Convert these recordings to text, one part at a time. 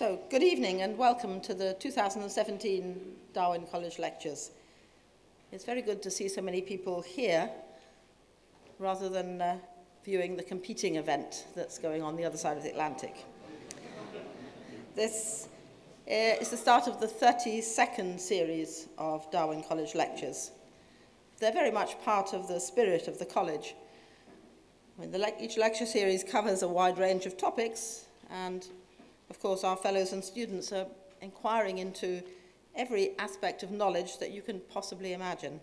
So, good evening and welcome to the 2017 Darwin College Lectures. It's very good to see so many people here rather than uh, viewing the competing event that's going on the other side of the Atlantic. This uh, is the start of the 32nd series of Darwin College Lectures. They're very much part of the spirit of the college. I mean, le each lecture series covers a wide range of topics and of course, our fellows and students are inquiring into every aspect of knowledge that you can possibly imagine.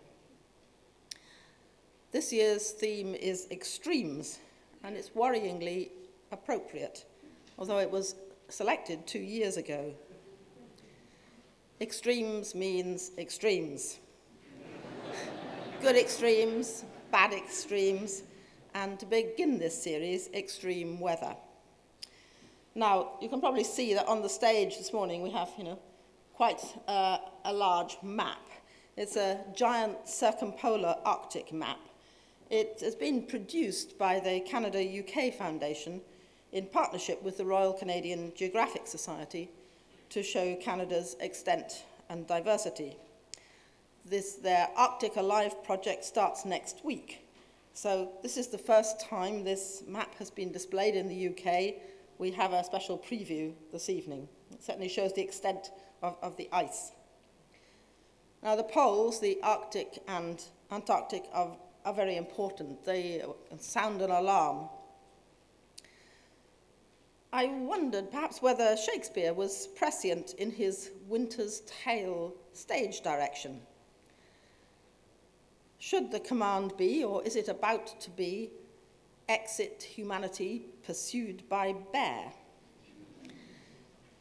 This year's theme is extremes, and it's worryingly appropriate, although it was selected two years ago. Extremes means extremes. Good extremes, bad extremes, and to begin this series, extreme weather. Now, you can probably see that on the stage this morning we have, you know, quite uh, a large map. It's a giant circumpolar Arctic map. It has been produced by the Canada UK Foundation in partnership with the Royal Canadian Geographic Society to show Canada's extent and diversity. This, their Arctic Alive project starts next week. So this is the first time this map has been displayed in the UK we have a special preview this evening. It certainly shows the extent of, of the ice. Now, the poles, the Arctic and Antarctic, are, are very important. They sound an alarm. I wondered perhaps whether Shakespeare was prescient in his Winter's Tale stage direction. Should the command be, or is it about to be, exit humanity pursued by bear.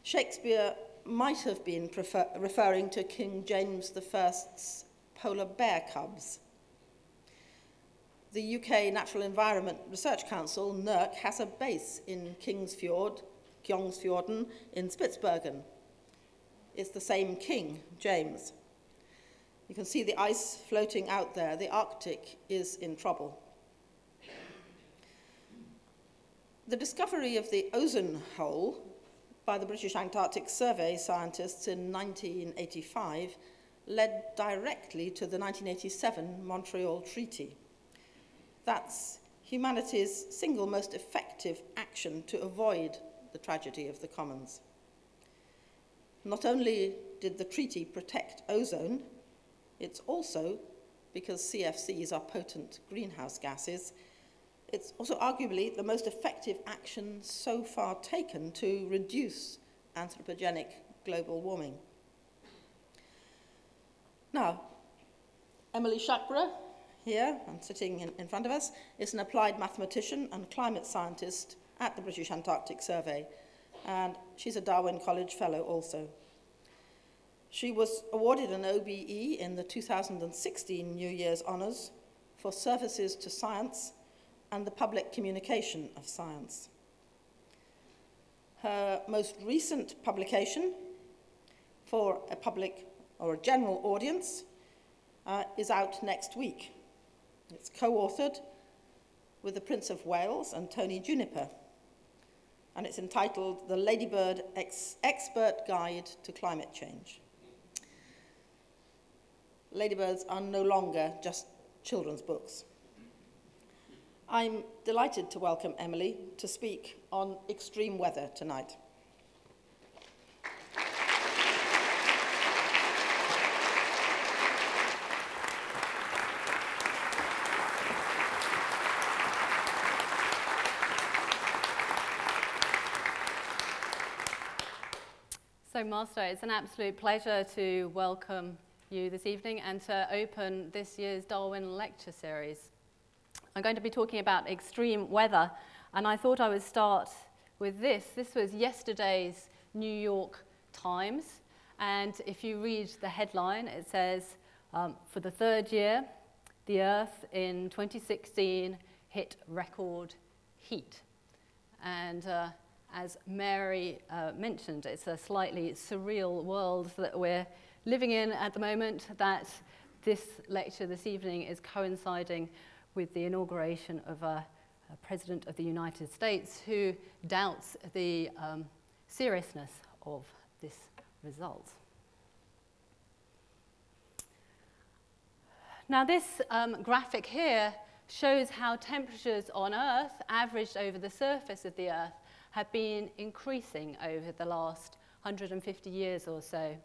Shakespeare might have been prefer- referring to King James I's polar bear cubs. The UK Natural Environment Research Council, NERC, has a base in Kingsfjord, Kongsfjorden in Spitsbergen. It's the same king, James. You can see the ice floating out there. The Arctic is in trouble. The discovery of the ozone hole by the British Antarctic Survey scientists in 1985 led directly to the 1987 Montreal Treaty. That's humanity's single most effective action to avoid the tragedy of the commons. Not only did the treaty protect ozone, it's also, because CFCs are potent greenhouse gases, it's also arguably the most effective action so far taken to reduce anthropogenic global warming. Now, Emily Shuckburgh, here and sitting in, in front of us, is an applied mathematician and climate scientist at the British Antarctic Survey, and she's a Darwin College Fellow also. She was awarded an OBE in the 2016 New Year's Honours for services to science and the public communication of science. Her most recent publication for a public or a general audience uh, is out next week. It's co-authored with the Prince of Wales and Tony Juniper, and it's entitled The Ladybird Ex Expert Guide to Climate Change. Ladybirds are no longer just children's books. I'm delighted to welcome Emily to speak on extreme weather tonight. So, Master, it's an absolute pleasure to welcome you this evening and to open this year's Darwin Lecture Series. I'm going to be talking about extreme weather, and I thought I would start with this. This was yesterday's New York Times, and if you read the headline, it says, um, For the third year, the Earth in 2016 hit record heat. And uh, as Mary uh, mentioned, it's a slightly surreal world that we're living in at the moment, that this lecture this evening is coinciding with the inauguration of a, a President of the United States who doubts the um, seriousness of this result. Now, this um, graphic here shows how temperatures on Earth, averaged over the surface of the Earth, have been increasing over the last 150 years or so.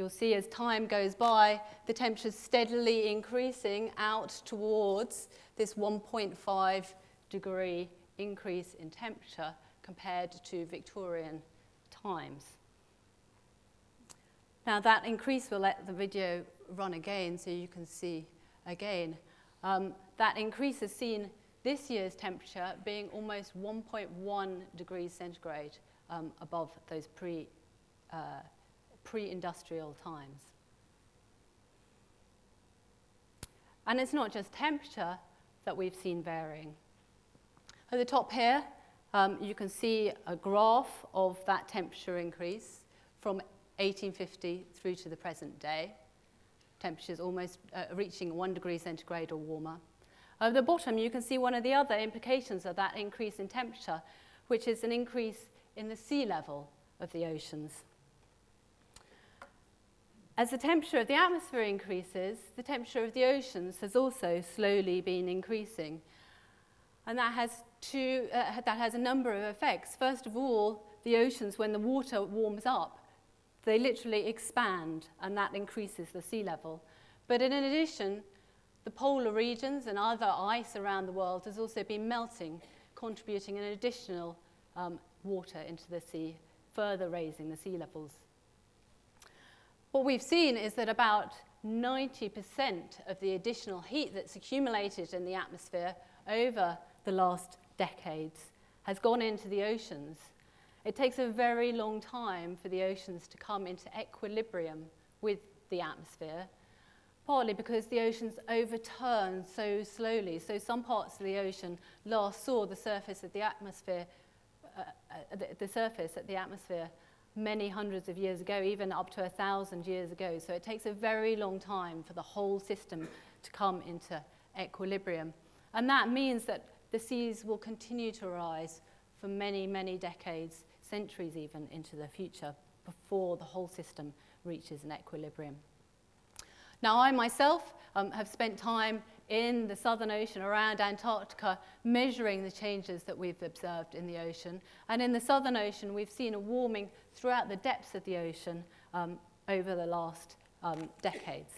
You'll see as time goes by, the temperature's steadily increasing out towards this 1.5 degree increase in temperature compared to Victorian times. Now that increase we'll let the video run again so you can see again. Um, that increase is seen this year's temperature being almost 1.1 degrees centigrade um, above those pre, uh, pre-industrial times. And it's not just temperature that we've seen varying. At the top here, um, you can see a graph of that temperature increase from 1850 through to the present day. Temperatures almost uh, reaching 1 degree centigrade or warmer. At the bottom, you can see one of the other implications of that increase in temperature, which is an increase in the sea level of the oceans. As the temperature of the atmosphere increases, the temperature of the oceans has also slowly been increasing. And that has, two, uh, that has a number of effects. First of all, the oceans, when the water warms up, they literally expand, and that increases the sea level. But in addition, the polar regions and other ice around the world has also been melting, contributing an additional um, water into the sea, further raising the sea levels. What we've seen is that about 90% of the additional heat that's accumulated in the atmosphere over the last decades has gone into the oceans it takes a very long time for the oceans to come into equilibrium with the atmosphere, partly because the oceans overturn so slowly. So some parts of the ocean last saw the surface of the atmosphere, uh, uh, the, the surface at the atmosphere many hundreds of years ago, even up to a thousand years ago. So it takes a very long time for the whole system to come into equilibrium. And that means that the seas will continue to rise for many, many decades, centuries even into the future, before the whole system reaches an equilibrium. Now, I myself um, have spent time in the Southern Ocean around Antarctica measuring the changes that we've observed in the ocean. And in the Southern Ocean, we've seen a warming throughout the depths of the ocean um, over the last um, decades.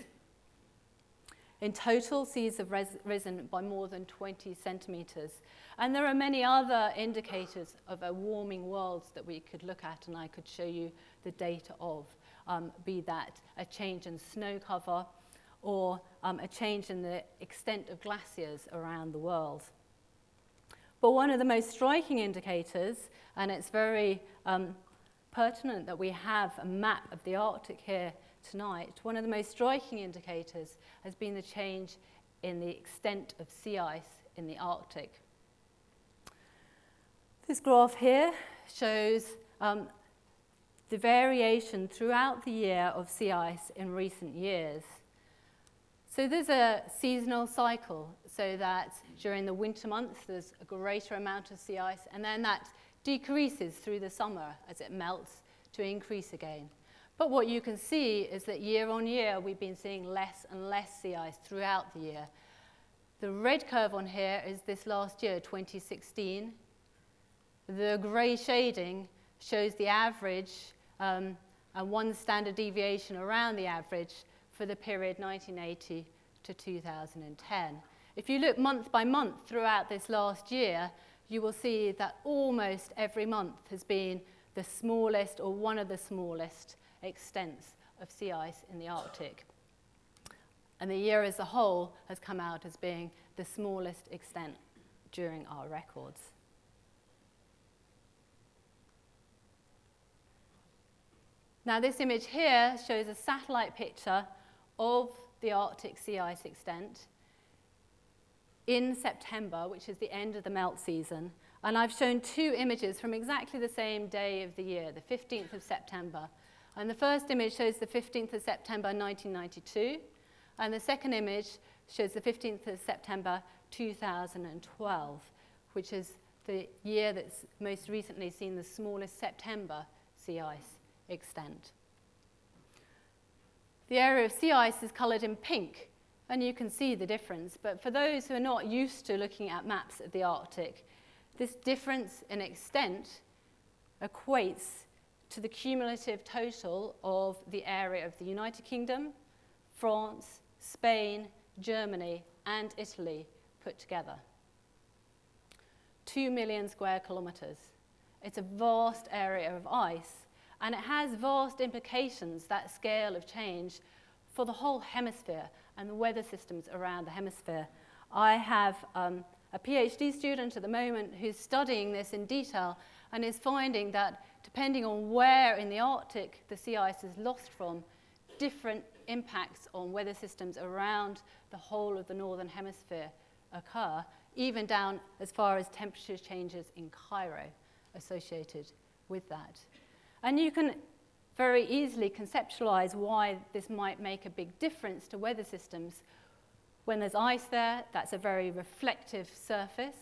In total, seas have res- risen by more than 20 centimetres. And there are many other indicators of a warming world that we could look at, and I could show you the data of, um, be that a change in snow cover or um, a change in the extent of glaciers around the world. But one of the most striking indicators, and it's very um, pertinent that we have a map of the Arctic here tonight, one of the most striking indicators has been the change in the extent of sea ice in the Arctic. This graph here shows um, the variation throughout the year of sea ice in recent years. So there's a seasonal cycle, so that during the winter months there's a greater amount of sea ice, and then that decreases through the summer as it melts to increase again. But what you can see is that year on year, we've been seeing less and less sea ice throughout the year. The red curve on here is this last year, 2016. The grey shading shows the average um, and one standard deviation around the average for the period 1980 to 2010. If you look month by month throughout this last year, you will see that almost every month has been the smallest or one of the smallest extents of sea ice in the Arctic. And the year as a whole has come out as being the smallest extent during our records. Now, this image here shows a satellite picture of the Arctic sea ice extent in September, which is the end of the melt season. And I've shown two images from exactly the same day of the year, the 15th of September. And the first image shows the 15th of September 1992, and the second image shows the 15th of September 2012, which is the year that's most recently seen the smallest September sea ice extent. The area of sea ice is coloured in pink, and you can see the difference. But for those who are not used to looking at maps of the Arctic, this difference in extent equates to the cumulative total of the area of the United Kingdom, France, Spain, Germany, and Italy put together. Two million square kilometres. It's a vast area of ice, and it has vast implications, that scale of change, for the whole hemisphere and the weather systems around the hemisphere. I have um, a PhD student at the moment who's studying this in detail and is finding that depending on where in the Arctic the sea ice is lost from, different impacts on weather systems around the whole of the northern hemisphere occur, even down as far as temperature changes in Cairo associated with that. And you can very easily conceptualize why this might make a big difference to weather systems. When there's ice there, that's a very reflective surface.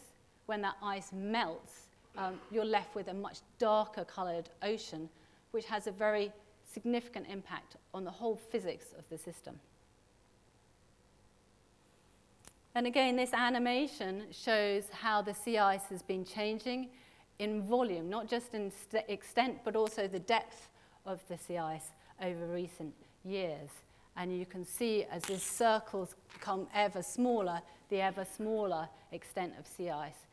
When that ice melts, um, you're left with a much darker coloured ocean, which has a very significant impact on the whole physics of the system. And again, this animation shows how the sea ice has been changing in volume, not just in st- extent, but also the depth of the sea ice over recent years. And you can see as these circles become ever smaller, the ever smaller extent of sea ice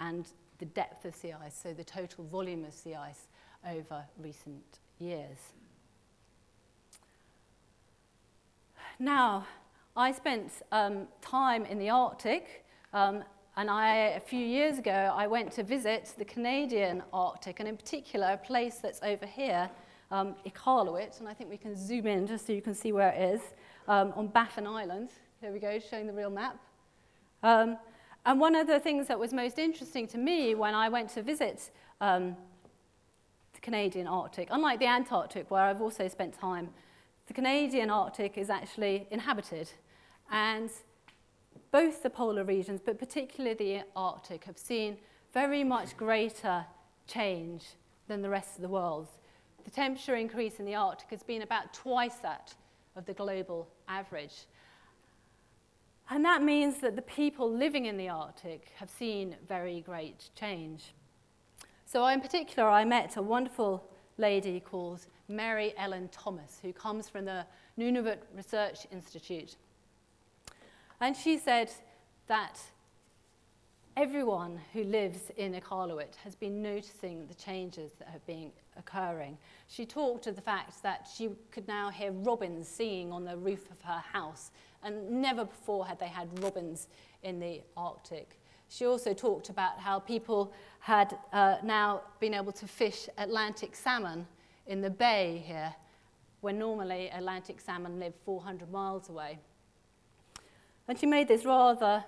and the depth of sea ice, so the total volume of sea ice over recent years. Now, I spent um, time in the Arctic, um, and I, a few years ago, I went to visit the Canadian Arctic, and in particular, a place that's over here, um, Iqaluit, and I think we can zoom in just so you can see where it is, um, on Baffin Island. Here we go, showing the real map. Um, and one of the things that was most interesting to me when I went to visit um, the Canadian Arctic, unlike the Antarctic, where I've also spent time, the Canadian Arctic is actually inhabited. And both the polar regions, but particularly the Arctic, have seen very much greater change than the rest of the world. The temperature increase in the Arctic has been about twice that of the global average. And that means that the people living in the Arctic have seen very great change. So, in particular, I met a wonderful lady called Mary Ellen Thomas, who comes from the Nunavut Research Institute. And she said that everyone who lives in Iqaluit has been noticing the changes that have been occurring. She talked of the fact that she could now hear robins singing on the roof of her house and never before had they had robins in the Arctic. She also talked about how people had uh, now been able to fish Atlantic salmon in the bay here, where normally Atlantic salmon live 400 miles away. And she made this rather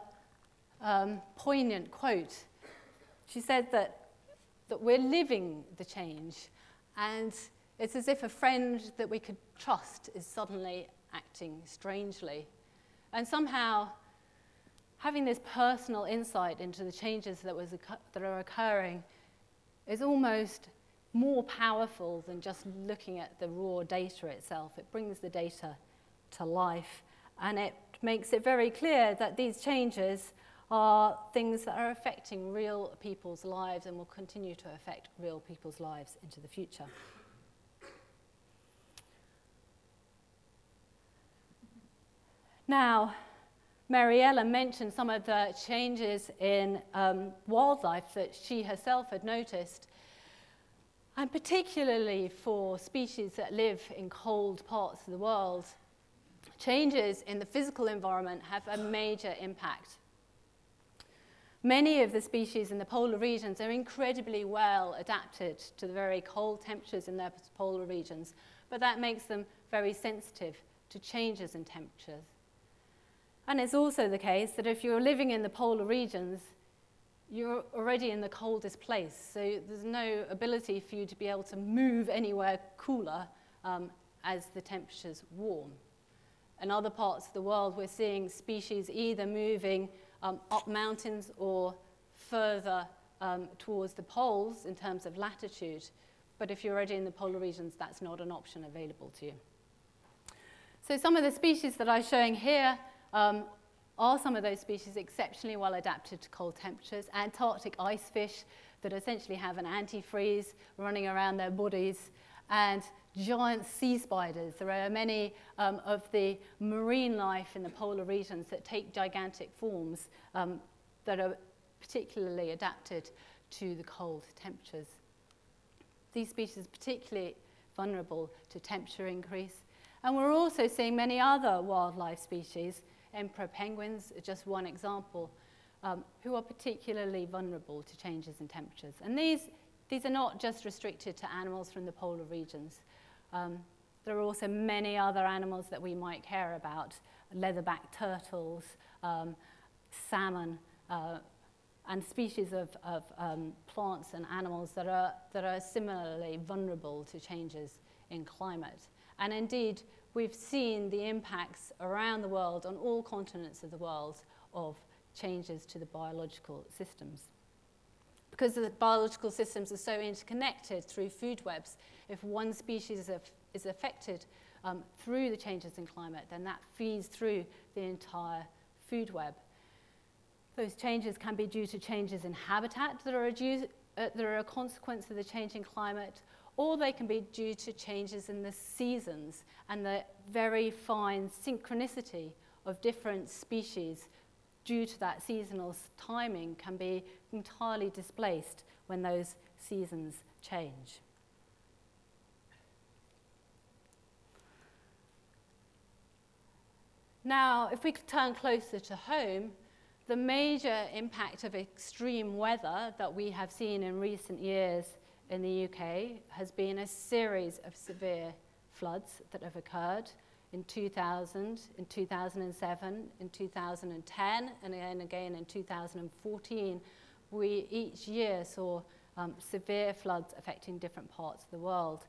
um, poignant quote. She said that, that we're living the change, and it's as if a friend that we could trust is suddenly acting strangely. And somehow, having this personal insight into the changes that, was, that are occurring is almost more powerful than just looking at the raw data itself. It brings the data to life and it makes it very clear that these changes are things that are affecting real people's lives and will continue to affect real people's lives into the future. Now, Mary Ellen mentioned some of the changes in um, wildlife that she herself had noticed, and particularly for species that live in cold parts of the world, changes in the physical environment have a major impact. Many of the species in the polar regions are incredibly well adapted to the very cold temperatures in their polar regions, but that makes them very sensitive to changes in temperatures. And it's also the case that if you're living in the polar regions, you're already in the coldest place. So there's no ability for you to be able to move anywhere cooler um, as the temperatures warm. In other parts of the world, we're seeing species either moving um, up mountains or further um, towards the poles in terms of latitude. but if you're already in the polar regions, that's not an option available to you. So some of the species that I'm showing here um, are some of those species exceptionally well adapted to cold temperatures. Antarctic ice fish that essentially have an antifreeze running around their bodies and giant sea spiders. There are many um, of the marine life in the polar regions that take gigantic forms um, that are particularly adapted to the cold temperatures. These species are particularly vulnerable to temperature increase. And we're also seeing many other wildlife species, emperor penguins are just one example, um, who are particularly vulnerable to changes in temperatures. And these, these are not just restricted to animals from the polar regions. Um, there are also many other animals that we might care about, leatherback turtles, um, salmon, uh, and species of, of um, plants and animals that are, that are similarly vulnerable to changes in climate. And indeed, we've seen the impacts around the world, on all continents of the world, of changes to the biological systems. Because the biological systems are so interconnected through food webs, if one species is, affected um, through the changes in climate, then that feeds through the entire food web. Those changes can be due to changes in habitat that are, uh, that are a consequence of the changing climate, or they can be due to changes in the seasons and the very fine synchronicity of different species due to that seasonal timing can be entirely displaced when those seasons change. Now, if we turn closer to home, the major impact of extreme weather that we have seen in recent years in the UK has been a series of severe floods that have occurred in 2000, in 2007, in 2010, and then again in 2014. We each year saw um, severe floods affecting different parts of the world.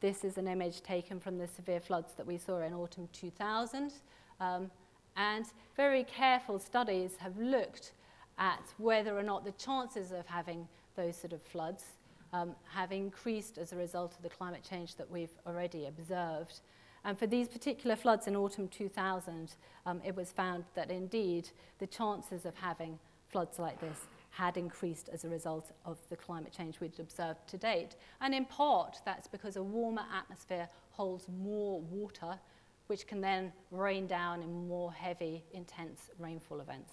This is an image taken from the severe floods that we saw in autumn 2000. Um, and very careful studies have looked at whether or not the chances of having those sort of floods um, have increased as a result of the climate change that we've already observed. And for these particular floods in autumn 2000, um, it was found that indeed the chances of having floods like this had increased as a result of the climate change we'd observed to date. And in part, that's because a warmer atmosphere holds more water which can then rain down in more heavy, intense rainfall events.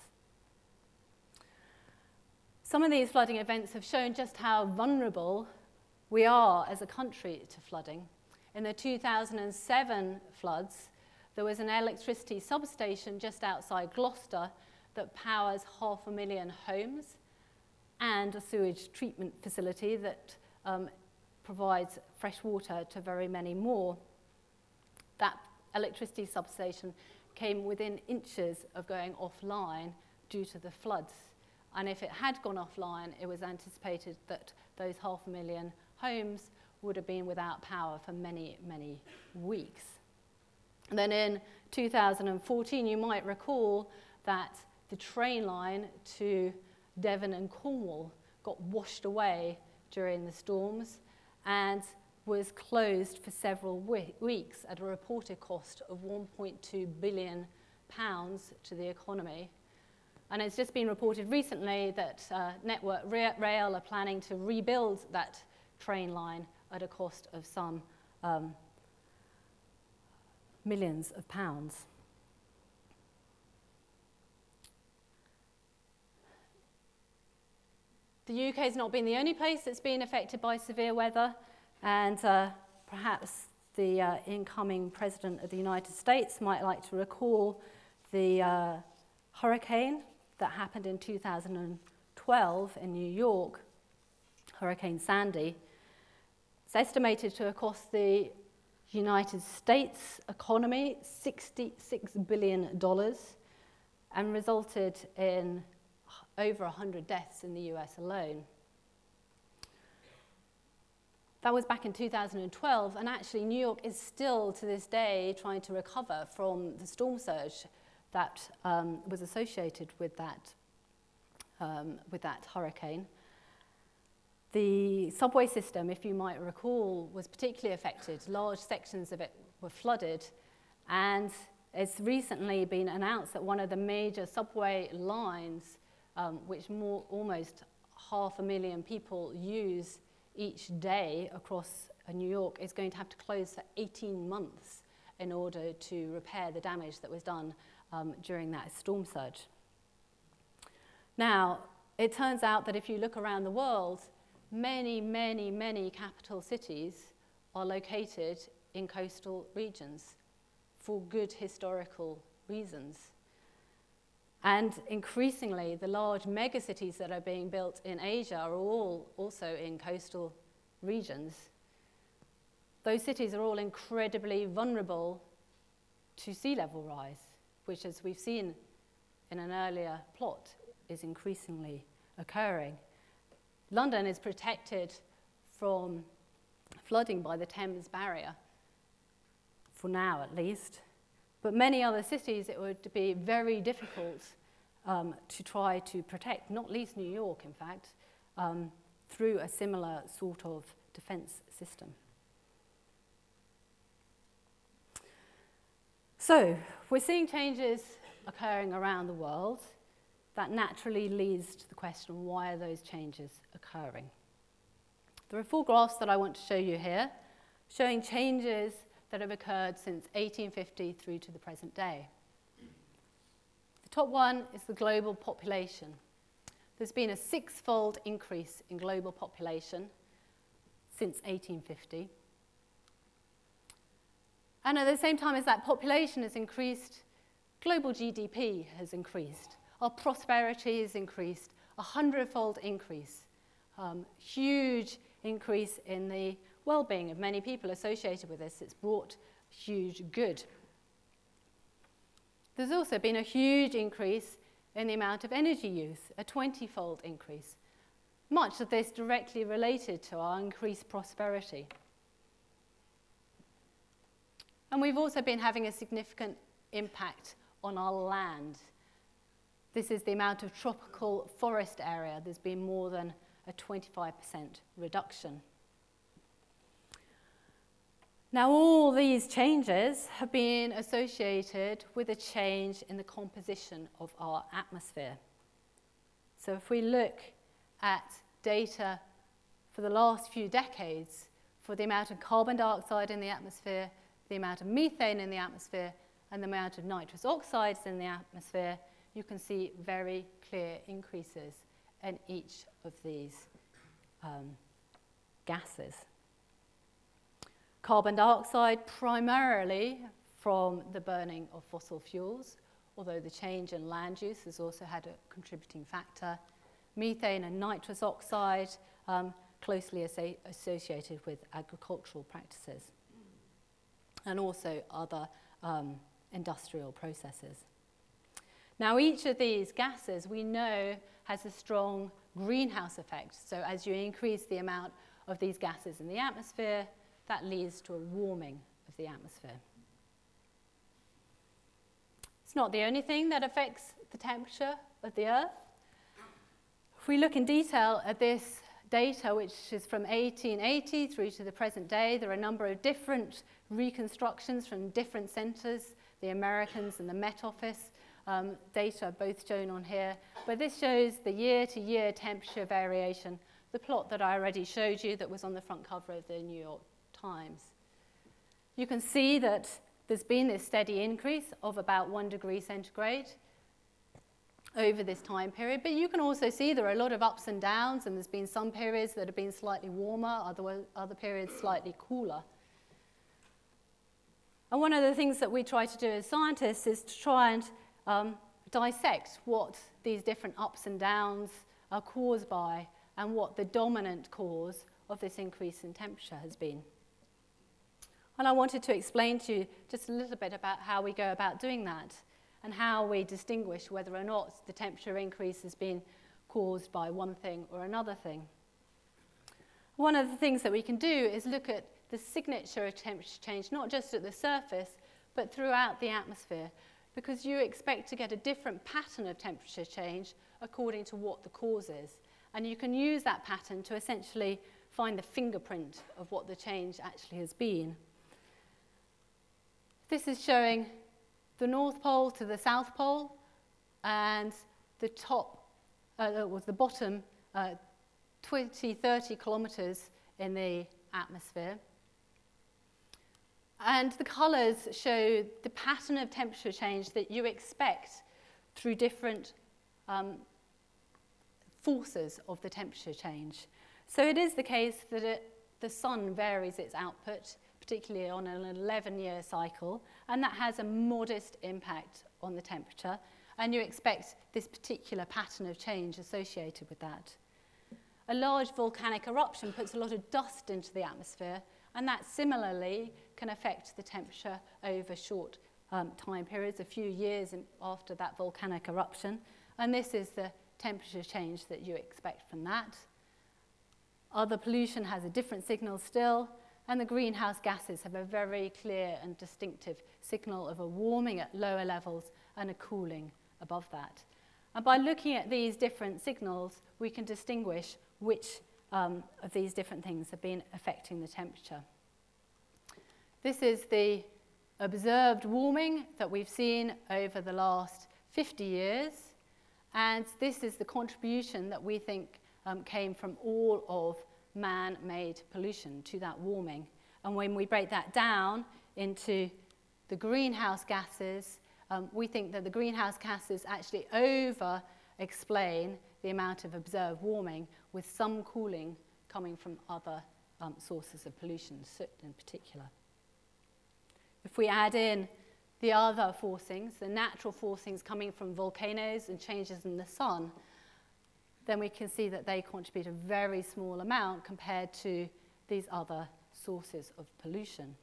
Some of these flooding events have shown just how vulnerable we are as a country to flooding. In the 2007 floods, there was an electricity substation just outside Gloucester that powers half a million homes and a sewage treatment facility that um, provides fresh water to very many more. That electricity substation came within inches of going offline due to the floods. And if it had gone offline, it was anticipated that those half a million homes would have been without power for many, many weeks. And then in 2014, you might recall that the train line to Devon and Cornwall got washed away during the storms, and was closed for several weeks at a reported cost of 1.2 billion pounds to the economy. And it's just been reported recently that uh, Network Rail are planning to rebuild that train line at a cost of some um, millions of pounds. The UK has not been the only place that's been affected by severe weather. And uh, perhaps the uh, incoming President of the United States might like to recall the uh, hurricane that happened in 2012 in New York, Hurricane Sandy. It's estimated to have cost the United States economy $66 billion and resulted in over 100 deaths in the US alone. That was back in 2012, and actually, New York is still to this day trying to recover from the storm surge that um, was associated with that, um, with that hurricane. The subway system, if you might recall, was particularly affected. Large sections of it were flooded, and it's recently been announced that one of the major subway lines, um, which more, almost half a million people use each day across uh, New York, is going to have to close for 18 months in order to repair the damage that was done um, during that storm surge. Now, it turns out that if you look around the world, many, many, many capital cities are located in coastal regions for good historical reasons. And increasingly, the large megacities that are being built in Asia are all also in coastal regions. Those cities are all incredibly vulnerable to sea level rise, which, as we've seen in an earlier plot, is increasingly occurring. London is protected from flooding by the Thames Barrier, for now at least. But many other cities, it would be very difficult um, to try to protect, not least New York, in fact, um, through a similar sort of defense system. So, we're seeing changes occurring around the world that naturally leads to the question why are those changes occurring? There are four graphs that I want to show you here, showing changes that have occurred since 1850 through to the present day. The top one is the global population. There's been a six-fold increase in global population since 1850. And at the same time as that population has increased, global GDP has increased our prosperity has increased, a hundredfold increase, um, huge increase in the well-being of many people associated with this. It's brought huge good. There's also been a huge increase in the amount of energy use, a 20-fold increase. Much of this directly related to our increased prosperity. And we've also been having a significant impact on our land this is the amount of tropical forest area. There's been more than a 25% reduction. Now, all these changes have been associated with a change in the composition of our atmosphere. So, if we look at data for the last few decades for the amount of carbon dioxide in the atmosphere, the amount of methane in the atmosphere, and the amount of nitrous oxides in the atmosphere, you can see very clear increases in each of these um, gases. Carbon dioxide primarily from the burning of fossil fuels, although the change in land use has also had a contributing factor. Methane and nitrous oxide um, closely associated with agricultural practices, and also other um, industrial processes. Now, each of these gases we know has a strong greenhouse effect. So, as you increase the amount of these gases in the atmosphere, that leads to a warming of the atmosphere. It's not the only thing that affects the temperature of the Earth. If we look in detail at this data, which is from 1880 through to the present day, there are a number of different reconstructions from different centres, the Americans and the Met Office, um, data both shown on here, but this shows the year-to-year temperature variation, the plot that I already showed you that was on the front cover of the New York Times. You can see that there's been this steady increase of about one degree centigrade over this time period, but you can also see there are a lot of ups and downs, and there's been some periods that have been slightly warmer, other, other periods slightly cooler. And one of the things that we try to do as scientists is to try and um, dissect what these different ups and downs are caused by and what the dominant cause of this increase in temperature has been. And I wanted to explain to you just a little bit about how we go about doing that and how we distinguish whether or not the temperature increase has been caused by one thing or another thing. One of the things that we can do is look at the signature of temperature change, not just at the surface, but throughout the atmosphere, because you expect to get a different pattern of temperature change according to what the cause is. And you can use that pattern to essentially find the fingerprint of what the change actually has been. This is showing the North Pole to the South Pole and the top, uh, was the bottom uh, 20, 30 kilometres in the atmosphere. And the colours show the pattern of temperature change that you expect through different um, forces of the temperature change. So it is the case that it, the sun varies its output, particularly on an 11-year cycle, and that has a modest impact on the temperature, and you expect this particular pattern of change associated with that. A large volcanic eruption puts a lot of dust into the atmosphere, and that similarly can affect the temperature over short um, time periods, a few years in, after that volcanic eruption, and this is the temperature change that you expect from that. Other pollution has a different signal still, and the greenhouse gases have a very clear and distinctive signal of a warming at lower levels and a cooling above that. And by looking at these different signals, we can distinguish which um, of these different things have been affecting the temperature. This is the observed warming that we've seen over the last 50 years, and this is the contribution that we think um, came from all of man-made pollution to that warming. And when we break that down into the greenhouse gases, um, we think that the greenhouse gases actually over explain the amount of observed warming, with some cooling coming from other um, sources of pollution, soot in particular. If we add in the other forcings, the natural forcings coming from volcanoes and changes in the sun, then we can see that they contribute a very small amount compared to these other sources of pollution.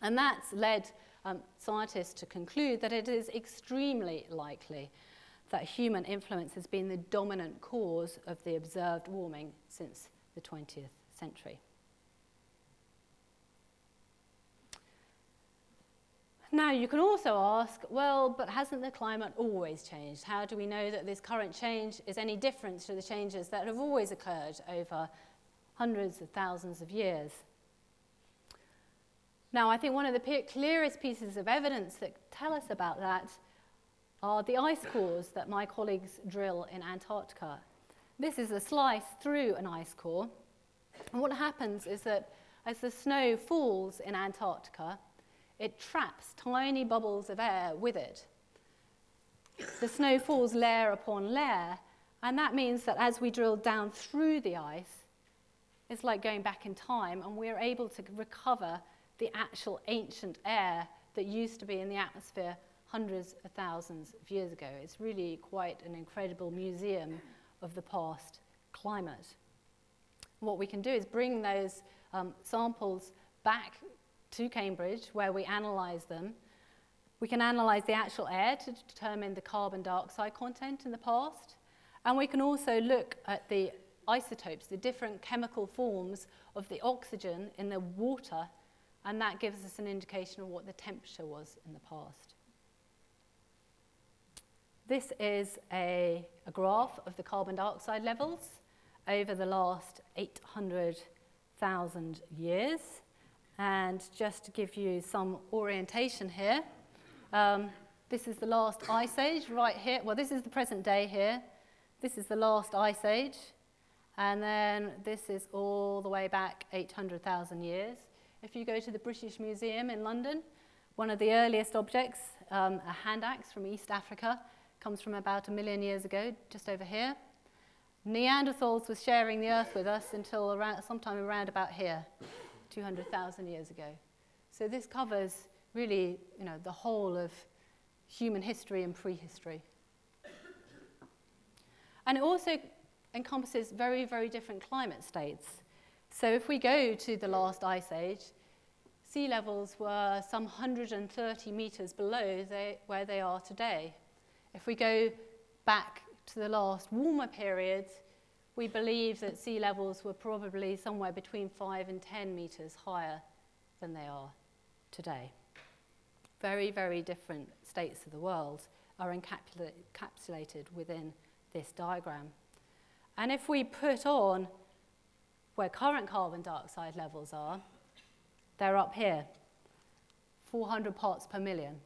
And that's led um, scientists to conclude that it is extremely likely that human influence has been the dominant cause of the observed warming since the 20th century. Now, you can also ask, well, but hasn't the climate always changed? How do we know that this current change is any different to the changes that have always occurred over hundreds of thousands of years? Now, I think one of the clearest pieces of evidence that tell us about that are the ice cores that my colleagues drill in Antarctica. This is a slice through an ice core. And what happens is that as the snow falls in Antarctica, it traps tiny bubbles of air with it. The snow falls layer upon layer, and that means that as we drill down through the ice, it's like going back in time, and we're able to recover the actual ancient air that used to be in the atmosphere hundreds of thousands of years ago. It's really quite an incredible museum of the past climate. What we can do is bring those um, samples back to Cambridge where we analyse them. We can analyse the actual air to determine the carbon dioxide content in the past. And we can also look at the isotopes, the different chemical forms of the oxygen in the water, and that gives us an indication of what the temperature was in the past. This is a, a graph of the carbon dioxide levels over the last 800,000 years. And just to give you some orientation here, um, this is the last ice age right here. Well, this is the present day here. This is the last ice age. And then this is all the way back 800,000 years. If you go to the British Museum in London, one of the earliest objects, um, a hand axe from East Africa, comes from about a million years ago, just over here. Neanderthals were sharing the earth with us until around, sometime around about here. 200,000 years ago. So this covers really you know, the whole of human history and prehistory. And it also encompasses very, very different climate states. So if we go to the last ice age, sea levels were some 130 meters below they, where they are today. If we go back to the last warmer periods, we believe that sea levels were probably somewhere between 5 and 10 metres higher than they are today. Very, very different states of the world are encapsulated within this diagram. And if we put on where current carbon dioxide levels are, they're up here, 400 parts per million.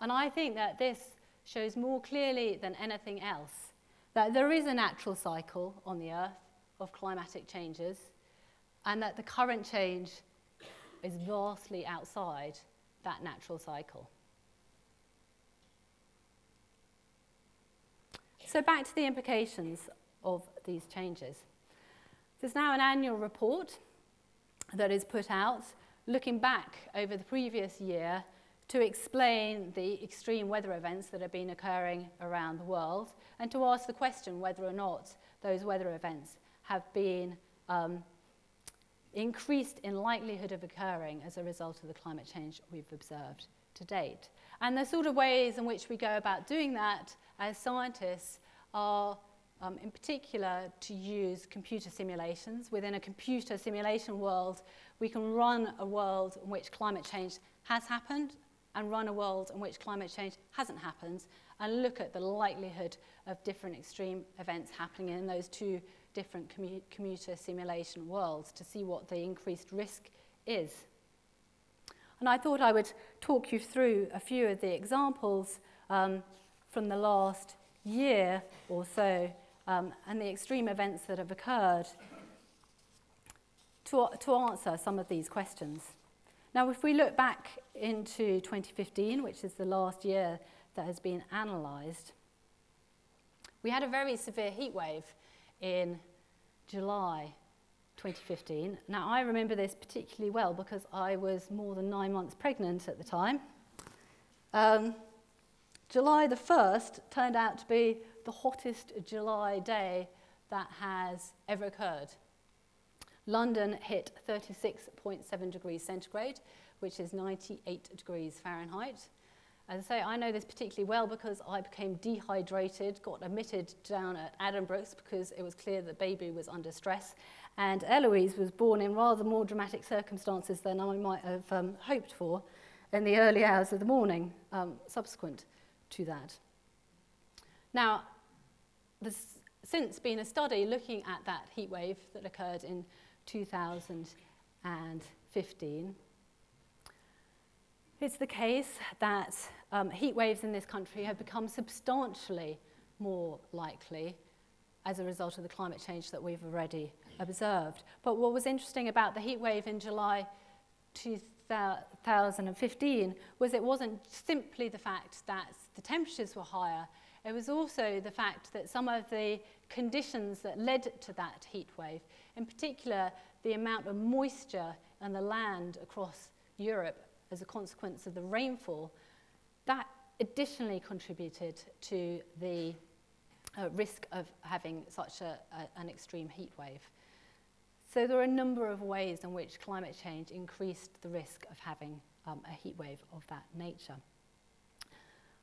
And I think that this shows more clearly than anything else that there is a natural cycle on the Earth of climatic changes and that the current change is vastly outside that natural cycle. So, back to the implications of these changes. There's now an annual report that is put out looking back over the previous year to explain the extreme weather events that have been occurring around the world and to ask the question whether or not those weather events have been um, increased in likelihood of occurring as a result of the climate change we've observed to date. And the sort of ways in which we go about doing that as scientists are um, in particular to use computer simulations. Within a computer simulation world, we can run a world in which climate change has happened and run a world in which climate change hasn't happened and look at the likelihood of different extreme events happening in those two different commu commuter simulation worlds to see what the increased risk is. And I thought I would talk you through a few of the examples um, from the last year or so um, and the extreme events that have occurred to, to answer some of these questions. Now, if we look back into 2015, which is the last year that has been analysed, we had a very severe heat wave in July 2015. Now, I remember this particularly well because I was more than nine months pregnant at the time. Um, July the 1st turned out to be the hottest July day that has ever occurred. London hit 36.7 degrees centigrade, which is 98 degrees Fahrenheit. As I say, I know this particularly well because I became dehydrated, got admitted down at Addenbrooke's because it was clear that baby was under stress, and Eloise was born in rather more dramatic circumstances than I might have um, hoped for in the early hours of the morning um, subsequent to that. Now, there's since been a study looking at that heat wave that occurred in 2015. It's the case that um, heat waves in this country have become substantially more likely as a result of the climate change that we've already observed. But what was interesting about the heat wave in July 2015 was it wasn't simply the fact that the temperatures were higher, it was also the fact that some of the conditions that led to that heat wave, in particular the amount of moisture on the land across Europe as a consequence of the rainfall, that additionally contributed to the uh, risk of having such a, a, an extreme heat wave. So there are a number of ways in which climate change increased the risk of having um, a heat wave of that nature.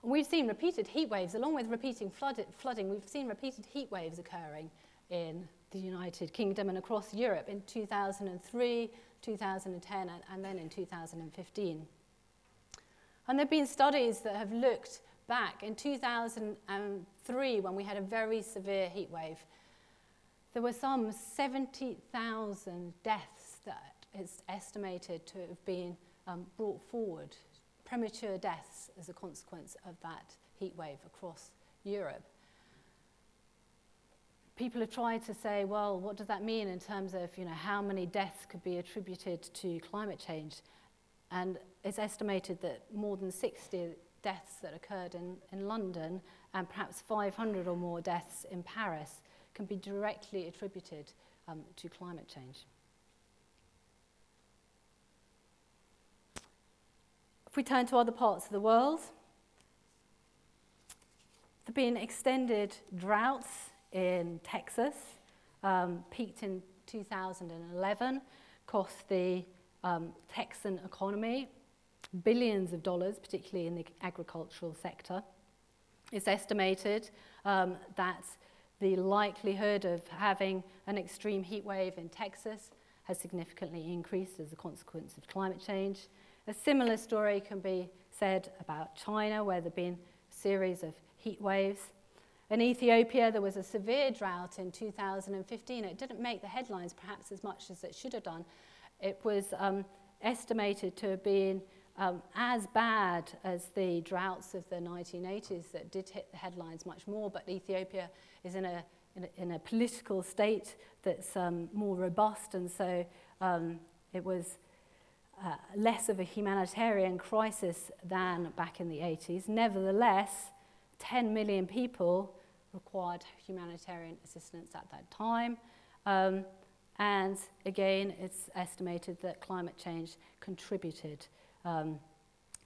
We've seen repeated heat waves, along with repeating flood, flooding, we've seen repeated heat waves occurring in the United Kingdom and across Europe in 2003, 2010, and, and then in 2015. And there have been studies that have looked back. In 2003, when we had a very severe heat wave, there were some 70,000 deaths that is estimated to have been um, brought forward premature deaths as a consequence of that heat wave across Europe. People have tried to say, well, what does that mean in terms of you know, how many deaths could be attributed to climate change? And it's estimated that more than 60 deaths that occurred in, in London and perhaps 500 or more deaths in Paris can be directly attributed um, to climate change. If we turn to other parts of the world, there have been extended droughts in Texas, um, peaked in 2011, cost the um, Texan economy billions of dollars, particularly in the agricultural sector. It's estimated um, that the likelihood of having an extreme heat wave in Texas has significantly increased as a consequence of climate change. A similar story can be said about China, where there have been a series of heat waves. In Ethiopia, there was a severe drought in 2015. It didn't make the headlines perhaps as much as it should have done. It was um, estimated to have been um, as bad as the droughts of the 1980s that did hit the headlines much more, but Ethiopia is in a, in a, in a political state that's um, more robust, and so um, it was uh, less of a humanitarian crisis than back in the 80s. Nevertheless, 10 million people required humanitarian assistance at that time. Um, and again, it's estimated that climate change contributed um,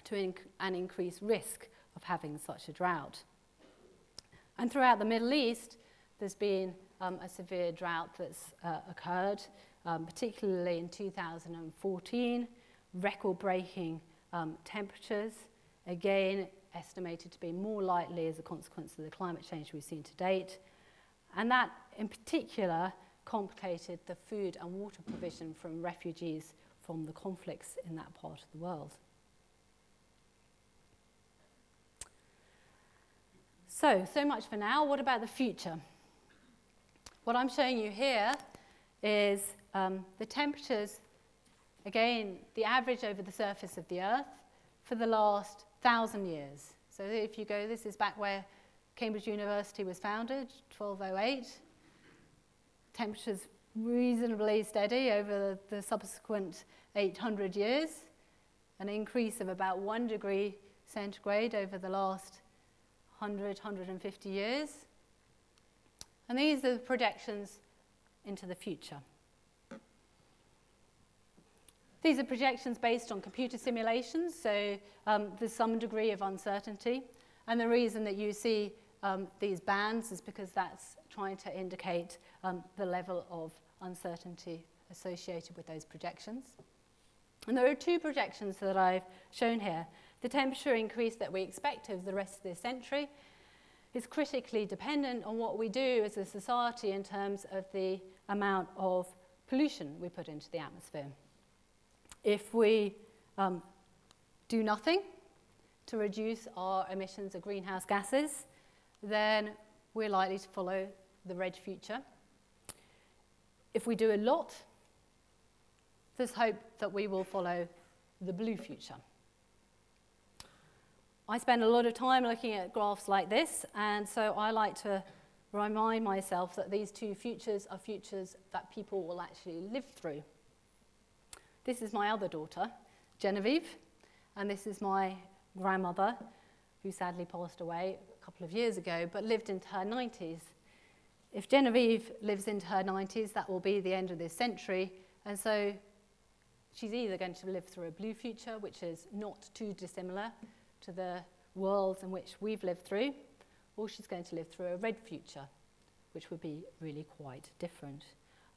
to inc- an increased risk of having such a drought. And throughout the Middle East, there's been um, a severe drought that's uh, occurred, um, particularly in 2014, record breaking um, temperatures, again estimated to be more likely as a consequence of the climate change we've seen to date. And that, in particular, complicated the food and water provision from refugees from the conflicts in that part of the world. So, so much for now. What about the future? What I'm showing you here is um, the temperatures, again, the average over the surface of the Earth for the last thousand years. So if you go, this is back where Cambridge University was founded, 1208. Temperatures reasonably steady over the, subsequent 800 years, an increase of about one degree centigrade over the last 100, 150 years. And these are the projections into the future. These are projections based on computer simulations, so um, there's some degree of uncertainty. And the reason that you see um, these bands is because that's trying to indicate um, the level of uncertainty associated with those projections. And there are two projections that I've shown here. The temperature increase that we expect over the rest of this century is critically dependent on what we do as a society in terms of the amount of pollution we put into the atmosphere. If we um, do nothing to reduce our emissions of greenhouse gases, then we're likely to follow the red future if we do a lot, there's hope that we will follow the blue future. I spend a lot of time looking at graphs like this, and so I like to remind myself that these two futures are futures that people will actually live through. This is my other daughter, Genevieve, and this is my grandmother, who sadly passed away a couple of years ago, but lived into her 90s. If Genevieve lives into her 90s, that will be the end of this century. And so she's either going to live through a blue future, which is not too dissimilar to the worlds in which we've lived through, or she's going to live through a red future, which would be really quite different.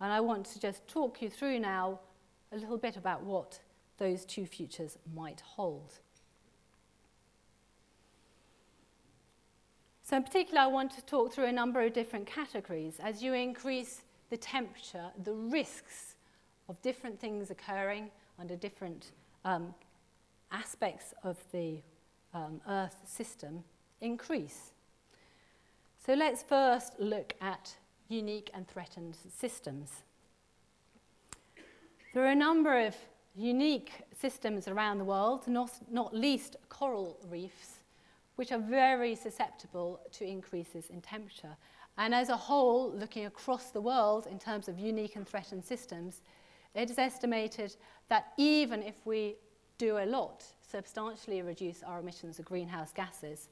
And I want to just talk you through now a little bit about what those two futures might hold. So in particular, I want to talk through a number of different categories. As you increase the temperature, the risks of different things occurring under different um, aspects of the um, Earth system increase. So let's first look at unique and threatened systems. There are a number of unique systems around the world, not, not least coral reefs, which are very susceptible to increases in temperature. And as a whole, looking across the world in terms of unique and threatened systems, it is estimated that even if we do a lot, substantially reduce our emissions of greenhouse gases,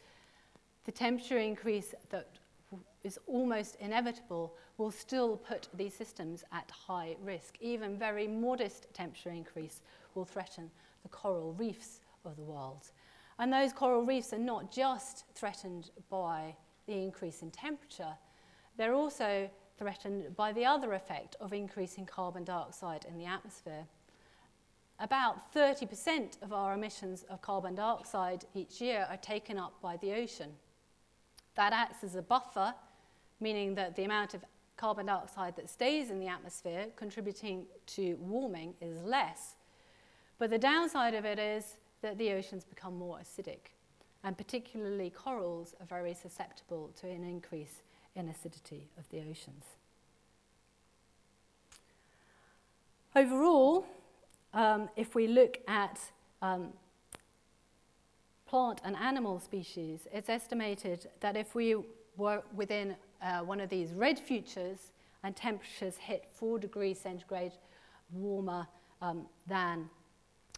the temperature increase that is almost inevitable will still put these systems at high risk. Even very modest temperature increase will threaten the coral reefs of the world. And those coral reefs are not just threatened by the increase in temperature, they're also threatened by the other effect of increasing carbon dioxide in the atmosphere. About 30% of our emissions of carbon dioxide each year are taken up by the ocean. That acts as a buffer, meaning that the amount of carbon dioxide that stays in the atmosphere contributing to warming is less. But the downside of it is that the oceans become more acidic. and particularly corals are very susceptible to an increase in acidity of the oceans. Overall, um, if we look at um, plant and animal species, it's estimated that if we were within uh, one of these red futures and temperatures hit 4 degrees centigrade warmer um, than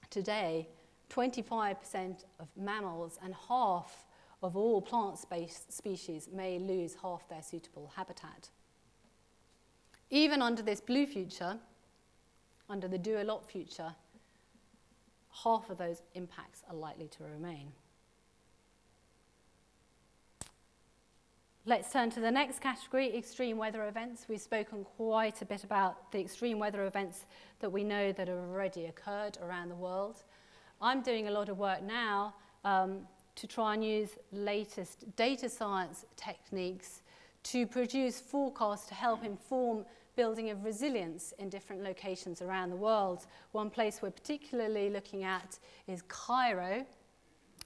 today, 25% of mammals and half of all plant species may lose half their suitable habitat. Even under this blue future, under the do a lot future, half of those impacts are likely to remain. Let's turn to the next category, extreme weather events. We've spoken quite a bit about the extreme weather events that we know that have already occurred around the world. I'm doing a lot of work now um, to try and use latest data science techniques to produce forecasts to help inform building of resilience in different locations around the world. One place we're particularly looking at is Cairo.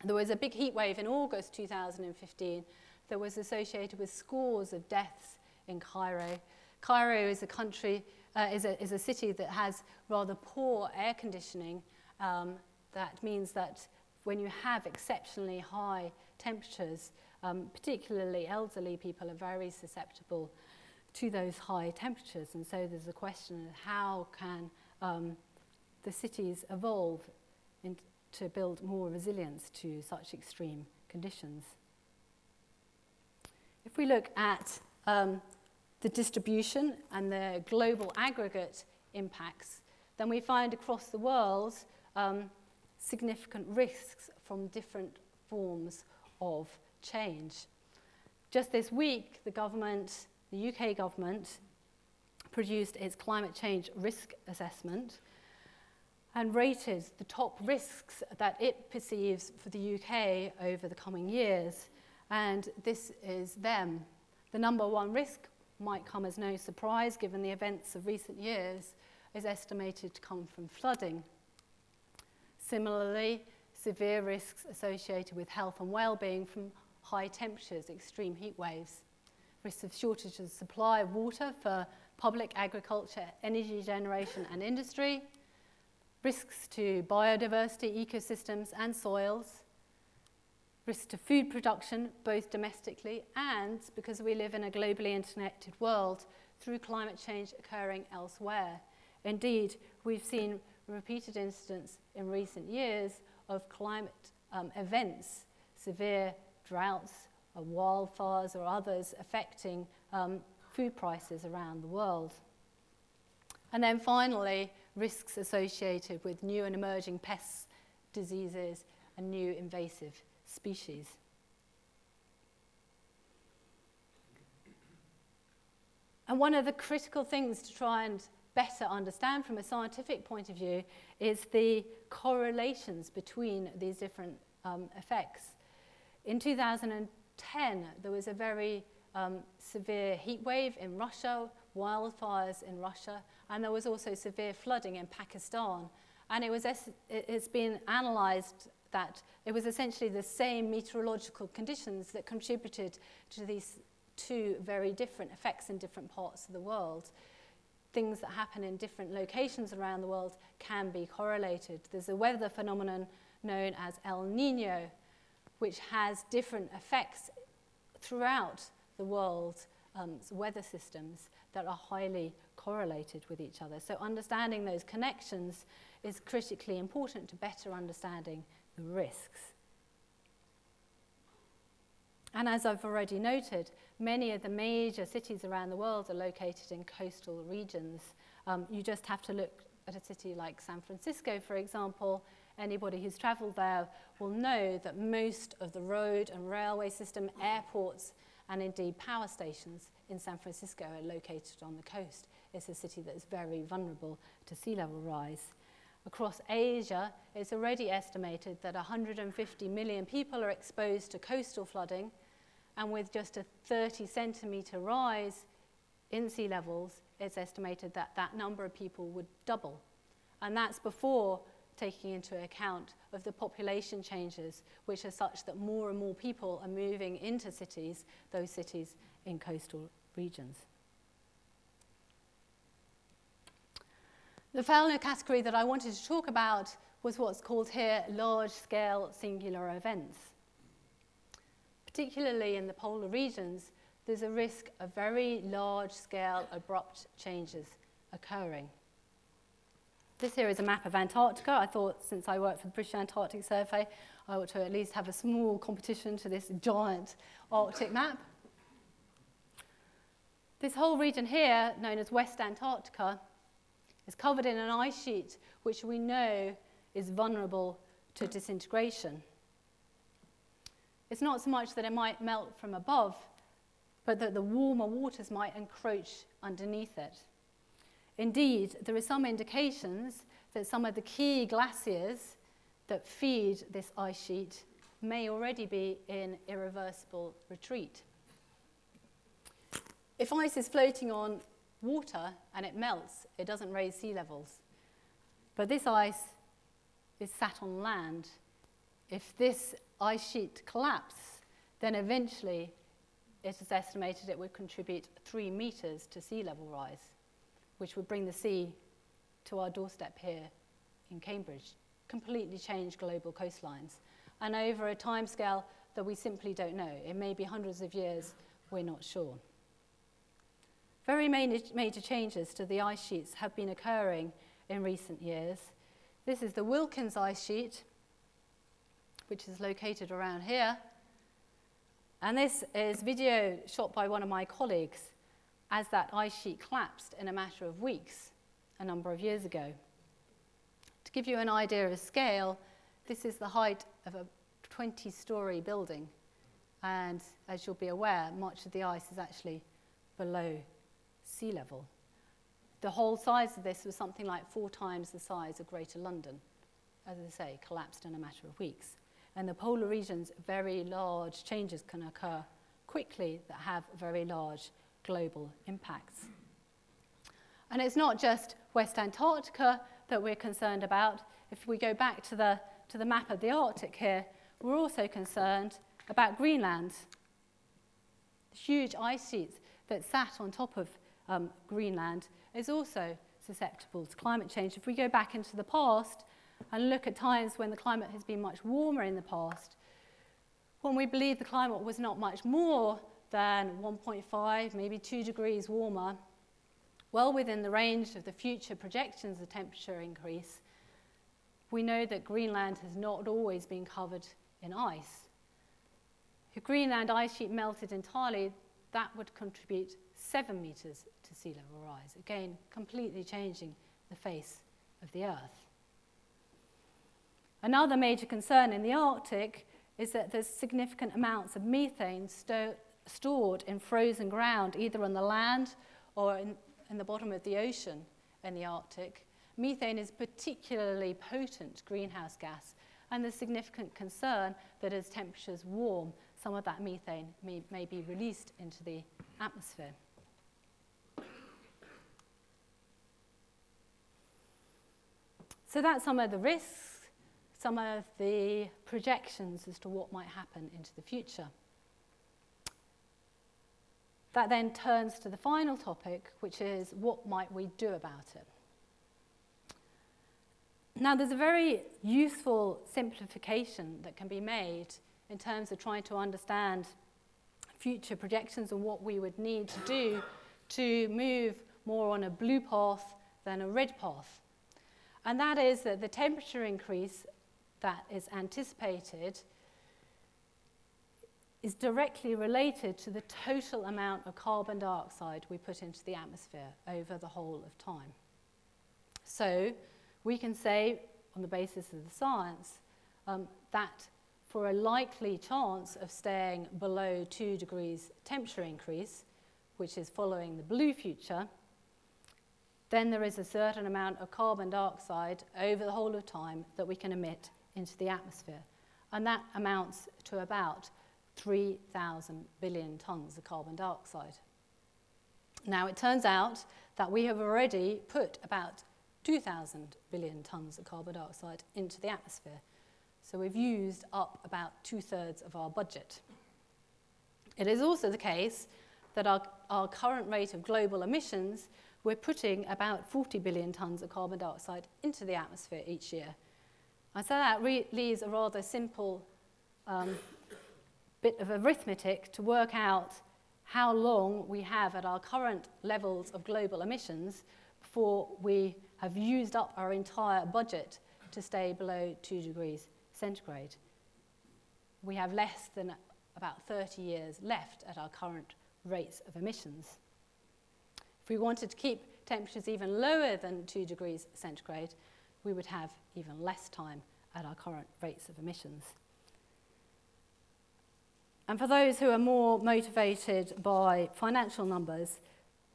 There was a big heat wave in August 2015 that was associated with scores of deaths in Cairo. Cairo is a country, uh, is, a, is a city that has rather poor air conditioning. Um, that means that when you have exceptionally high temperatures, um, particularly elderly people are very susceptible to those high temperatures. And so there's a question of how can um, the cities evolve in, to build more resilience to such extreme conditions. If we look at um, the distribution and the global aggregate impacts, then we find across the world um, significant risks from different forms of change. Just this week, the government, the UK government, produced its climate change risk assessment and rated the top risks that it perceives for the UK over the coming years and this is them. The number one risk might come as no surprise given the events of recent years, is estimated to come from flooding. Similarly, severe risks associated with health and well-being from high temperatures, extreme heat waves, risks of shortage of supply of water for public agriculture, energy generation and industry, risks to biodiversity, ecosystems and soils, risk to food production, both domestically and because we live in a globally interconnected world through climate change occurring elsewhere. Indeed, we've seen repeated incidents in recent years of climate um, events, severe droughts, or wildfires, or others affecting um, food prices around the world. And then finally, risks associated with new and emerging pests, diseases, and new invasive species. And one of the critical things to try and better understand from a scientific point of view is the correlations between these different um, effects. In 2010, there was a very um, severe heat wave in Russia, wildfires in Russia, and there was also severe flooding in Pakistan. And it was it's been analysed that it was essentially the same meteorological conditions that contributed to these two very different effects in different parts of the world. Things that happen in different locations around the world can be correlated. There's a weather phenomenon known as El Nino, which has different effects throughout the world's um, weather systems that are highly correlated with each other. So understanding those connections is critically important to better understanding the risks. And as I've already noted, many of the major cities around the world are located in coastal regions. Um, you just have to look at a city like San Francisco, for example. Anybody who's traveled there will know that most of the road and railway system, airports, and indeed power stations in San Francisco are located on the coast. It's a city that is very vulnerable to sea level rise. Across Asia, it's already estimated that 150 million people are exposed to coastal flooding, and with just a 30 centimetre rise in sea levels, it's estimated that that number of people would double. And that's before taking into account of the population changes, which are such that more and more people are moving into cities, those cities in coastal regions. The final category that I wanted to talk about was what's called here large-scale singular events. Particularly in the polar regions, there's a risk of very large-scale abrupt changes occurring. This here is a map of Antarctica. I thought since I work for the British Antarctic Survey, I ought to at least have a small competition to this giant Arctic map. This whole region here, known as West Antarctica, is covered in an ice sheet which we know is vulnerable to disintegration. It's not so much that it might melt from above, but that the warmer waters might encroach underneath it. Indeed, there are some indications that some of the key glaciers that feed this ice sheet may already be in irreversible retreat. If ice is floating on water and it melts, it doesn't raise sea levels. But this ice is sat on land. If this ice sheet collapses, then eventually it is estimated it would contribute three metres to sea level rise which would bring the sea to our doorstep here in Cambridge, completely change global coastlines. And over a timescale that we simply don't know. It may be hundreds of years, we're not sure. Very major changes to the ice sheets have been occurring in recent years. This is the Wilkins ice sheet, which is located around here. And this is video shot by one of my colleagues as that ice sheet collapsed in a matter of weeks a number of years ago. To give you an idea of scale, this is the height of a 20 story building. And as you'll be aware, much of the ice is actually below sea level. The whole size of this was something like four times the size of Greater London. As I say, collapsed in a matter of weeks. And the polar regions, very large changes can occur quickly that have very large global impacts. And it's not just West Antarctica that we're concerned about. If we go back to the, to the map of the Arctic here, we're also concerned about Greenland. The huge ice sheets that sat on top of um, Greenland is also susceptible to climate change. If we go back into the past and look at times when the climate has been much warmer in the past, when we believe the climate was not much more than 1.5, maybe 2 degrees warmer, well within the range of the future projections of temperature increase, we know that Greenland has not always been covered in ice. If Greenland ice sheet melted entirely, that would contribute 7 metres to sea level rise, again, completely changing the face of the Earth. Another major concern in the Arctic is that there's significant amounts of methane sto- stored in frozen ground, either on the land or in, in the bottom of the ocean in the Arctic. Methane is particularly potent greenhouse gas, and there's significant concern that as temperatures warm, some of that methane may, may be released into the atmosphere. So that's some of the risks, some of the projections as to what might happen into the future. That then turns to the final topic, which is what might we do about it? Now, there's a very useful simplification that can be made in terms of trying to understand future projections and what we would need to do to move more on a blue path than a red path. And that is that the temperature increase that is anticipated is directly related to the total amount of carbon dioxide we put into the atmosphere over the whole of time. So we can say, on the basis of the science, um, that for a likely chance of staying below 2 degrees temperature increase, which is following the blue future, then there is a certain amount of carbon dioxide over the whole of time that we can emit into the atmosphere. And that amounts to about 3,000 billion tonnes of carbon dioxide. Now, it turns out that we have already put about 2,000 billion tonnes of carbon dioxide into the atmosphere. So we've used up about two thirds of our budget. It is also the case that our, our current rate of global emissions, we're putting about 40 billion tonnes of carbon dioxide into the atmosphere each year. And so that leaves a rather simple um, bit of arithmetic to work out how long we have at our current levels of global emissions before we have used up our entire budget to stay below 2 degrees centigrade. We have less than about 30 years left at our current rates of emissions. If we wanted to keep temperatures even lower than 2 degrees centigrade, we would have even less time at our current rates of emissions. And for those who are more motivated by financial numbers,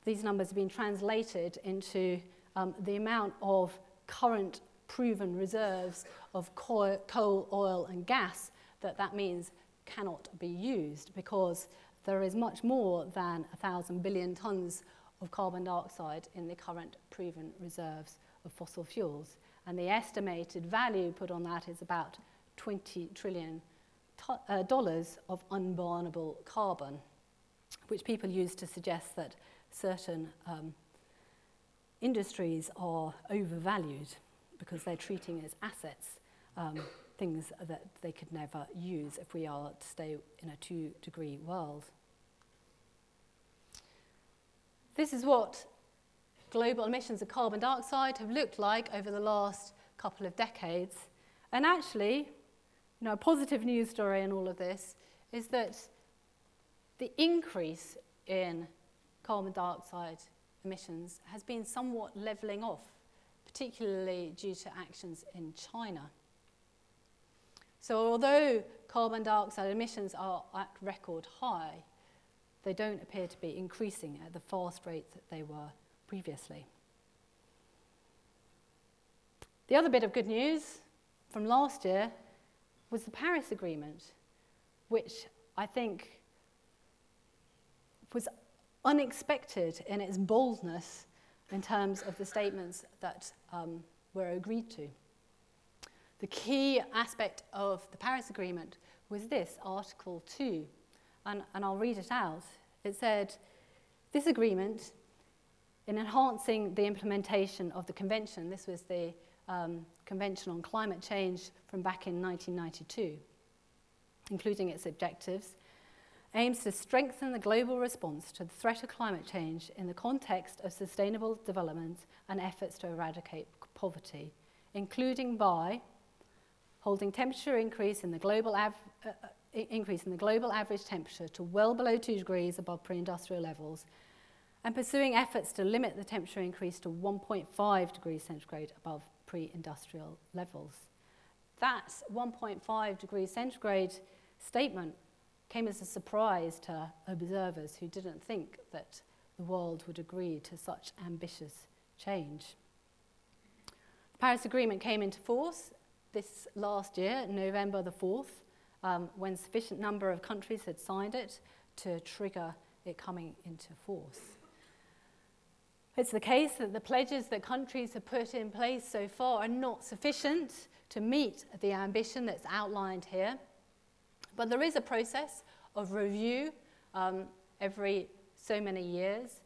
these numbers have been translated into um, the amount of current proven reserves of coal, oil, and gas that that means cannot be used because there is much more than 1,000 billion tonnes of carbon dioxide in the current proven reserves of fossil fuels. And the estimated value put on that is about 20 trillion uh, dollars of unburnable carbon, which people use to suggest that certain um, industries are overvalued because they're treating as assets um, things that they could never use if we are to stay in a two degree world. This is what global emissions of carbon dioxide have looked like over the last couple of decades. And actually, you know, a positive news story in all of this is that the increase in carbon dioxide emissions has been somewhat levelling off, particularly due to actions in China. So although carbon dioxide emissions are at record high, they don't appear to be increasing at the fast rate that they were previously. The other bit of good news from last year was the Paris Agreement, which I think was unexpected in its boldness in terms of the statements that um, were agreed to. The key aspect of the Paris Agreement was this, Article 2, and, and I'll read it out. It said, this agreement, in enhancing the implementation of the convention, this was the um, Convention on Climate Change from back in 1992, including its objectives, aims to strengthen the global response to the threat of climate change in the context of sustainable development and efforts to eradicate poverty, including by holding temperature increase in the global av- uh, uh increase in the global average temperature to well below 2 degrees above pre-industrial levels and pursuing efforts to limit the temperature increase to 1.5 degrees centigrade above pre-industrial levels. That 1.5 degrees centigrade statement came as a surprise to observers who didn't think that the world would agree to such ambitious change. The Paris Agreement came into force this last year, November the 4th, um, when sufficient number of countries had signed it to trigger it coming into force. It's the case that the pledges that countries have put in place so far are not sufficient to meet the ambition that's outlined here. But there is a process of review um, every so many years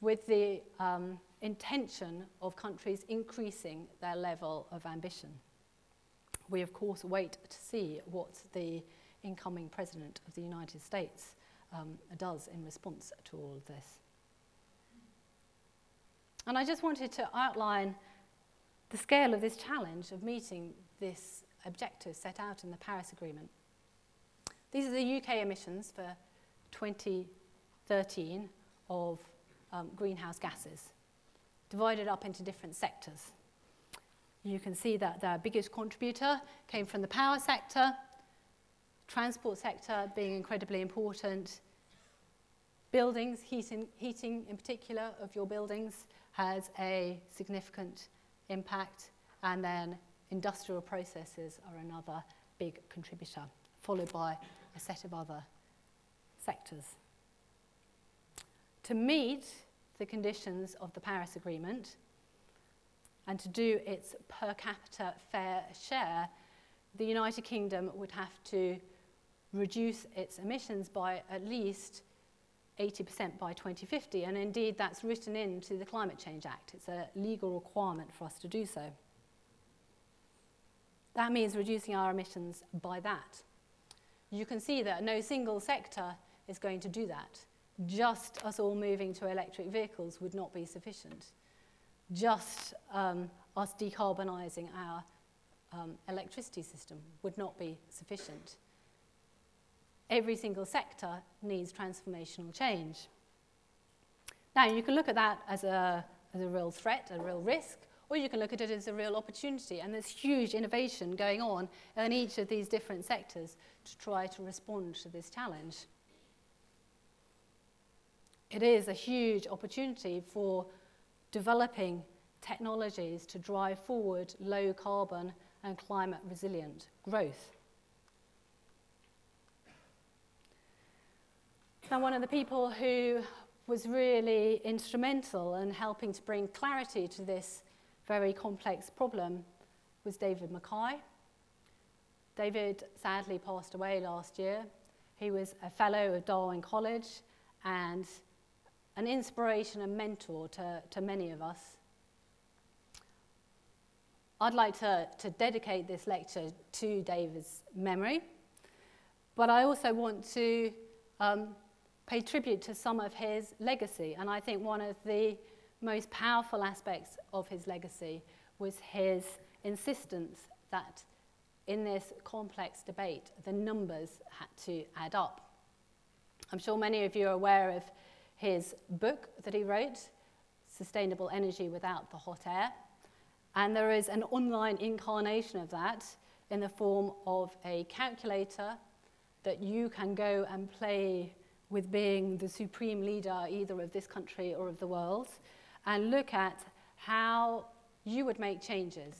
with the um, intention of countries increasing their level of ambition. We, of course, wait to see what the incoming President of the United States um, does in response to all of this. And I just wanted to outline the scale of this challenge of meeting this objective set out in the Paris Agreement. These are the UK emissions for 2013 of um, greenhouse gases, divided up into different sectors. You can see that the biggest contributor came from the power sector, transport sector being incredibly important, buildings, heating, heating in particular of your buildings has a significant impact, and then industrial processes are another big contributor, followed by a set of other sectors. To meet the conditions of the Paris Agreement, and to do its per capita fair share, the United Kingdom would have to reduce its emissions by at least 80% by 2050. And indeed, that's written into the Climate Change Act. It's a legal requirement for us to do so. That means reducing our emissions by that. You can see that no single sector is going to do that. Just us all moving to electric vehicles would not be sufficient just um, us decarbonising our um, electricity system would not be sufficient. Every single sector needs transformational change. Now, you can look at that as a, as a real threat, a real risk, or you can look at it as a real opportunity. And there's huge innovation going on in each of these different sectors to try to respond to this challenge. It is a huge opportunity for developing technologies to drive forward low carbon and climate resilient growth. Now, one of the people who was really instrumental in helping to bring clarity to this very complex problem was David Mackay. David sadly passed away last year. He was a fellow of Darwin College and an inspiration and mentor to, to many of us. I'd like to, to dedicate this lecture to David's memory, but I also want to um, pay tribute to some of his legacy. And I think one of the most powerful aspects of his legacy was his insistence that in this complex debate, the numbers had to add up. I'm sure many of you are aware of his book that he wrote, Sustainable Energy Without the Hot Air. And there is an online incarnation of that in the form of a calculator that you can go and play with being the supreme leader either of this country or of the world, and look at how you would make changes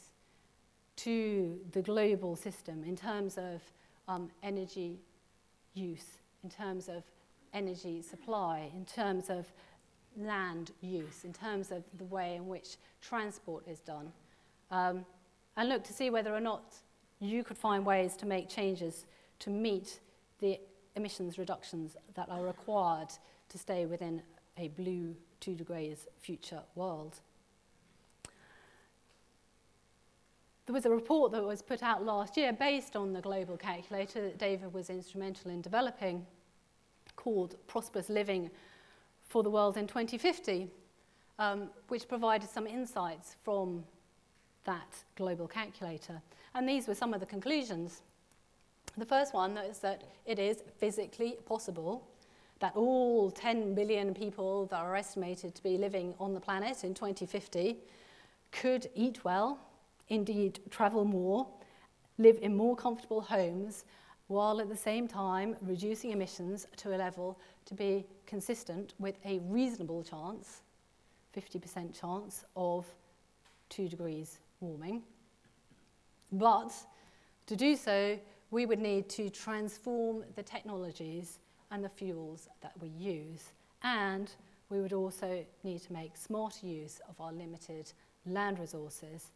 to the global system in terms of um, energy use, in terms of energy supply, in terms of land use, in terms of the way in which transport is done. Um, and look to see whether or not you could find ways to make changes to meet the emissions reductions that are required to stay within a blue 2 degrees future world. There was a report that was put out last year based on the global calculator that David was instrumental in developing called Prosperous Living for the World in 2050, um, which provided some insights from that global calculator. And these were some of the conclusions. The first one is that it is physically possible that all 10 billion people that are estimated to be living on the planet in 2050 could eat well, indeed travel more, live in more comfortable homes, while at the same time reducing emissions to a level to be consistent with a reasonable chance, 50% chance of 2 degrees warming. But to do so, we would need to transform the technologies and the fuels that we use. And we would also need to make smarter use of our limited land resources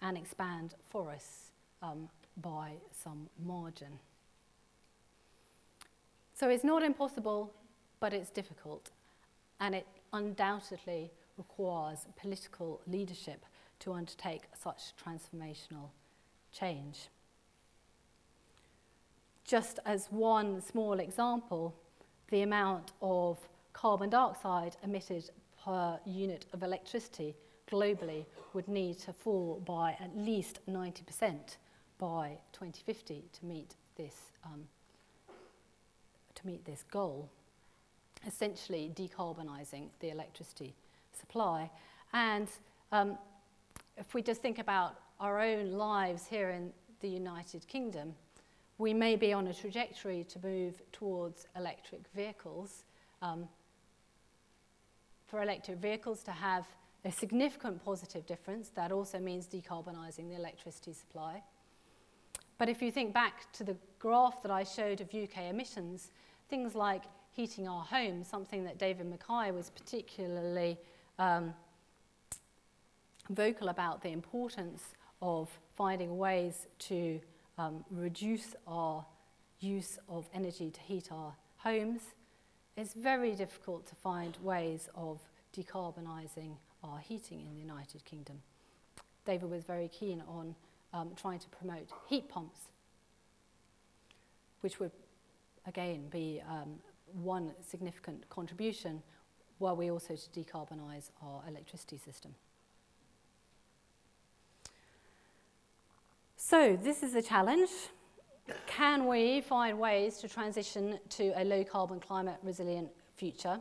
and expand forests um, by some margin. So it's not impossible, but it's difficult. And it undoubtedly requires political leadership to undertake such transformational change. Just as one small example, the amount of carbon dioxide emitted per unit of electricity globally would need to fall by at least 90% by 2050 to meet this, um, to meet this goal, essentially decarbonising the electricity supply. And um, if we just think about our own lives here in the United Kingdom, we may be on a trajectory to move towards electric vehicles. Um, for electric vehicles to have a significant positive difference, that also means decarbonising the electricity supply. But if you think back to the graph that I showed of UK emissions, things like heating our homes, something that David Mackay was particularly um, vocal about the importance of finding ways to um, reduce our use of energy to heat our homes, it's very difficult to find ways of decarbonising our heating in the United Kingdom. David was very keen on um, trying to promote heat pumps, which would again be um, one significant contribution were we also to decarbonise our electricity system. So this is a challenge. Can we find ways to transition to a low carbon climate resilient future?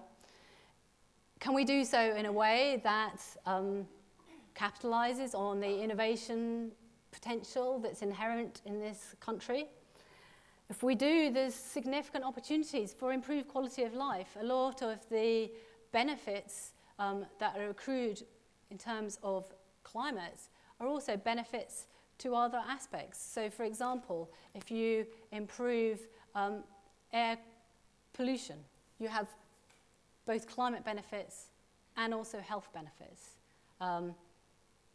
Can we do so in a way that um, capitalizes on the innovation potential that's inherent in this country? If we do, there's significant opportunities for improved quality of life. A lot of the benefits um, that are accrued in terms of climate are also benefits to other aspects. So, for example, if you improve um, air pollution, you have both climate benefits and also health benefits. Um,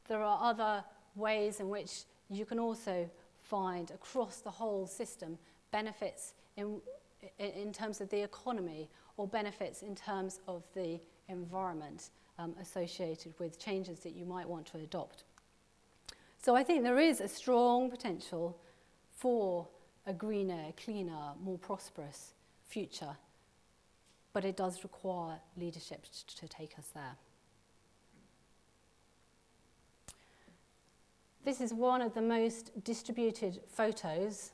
there are other ways in which you can also find across the whole system benefits in, in terms of the economy or benefits in terms of the environment um, associated with changes that you might want to adopt. So I think there is a strong potential for a greener, cleaner, more prosperous future, but it does require leadership to take us there. This is one of the most distributed photos.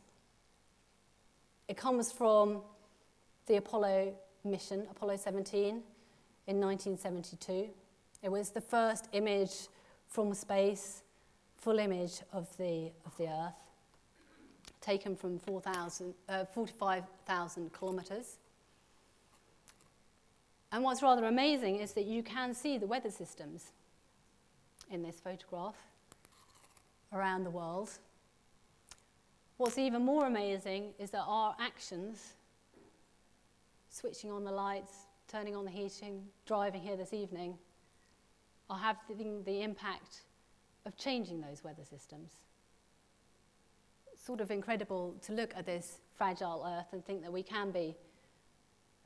It comes from the Apollo mission, Apollo 17, in 1972. It was the first image from space full image of the, of the Earth, taken from 4, uh, 45,000 kilometres. And what's rather amazing is that you can see the weather systems in this photograph around the world. What's even more amazing is that our actions, switching on the lights, turning on the heating, driving here this evening, are having the impact of changing those weather systems. Sort of incredible to look at this fragile Earth and think that we can be,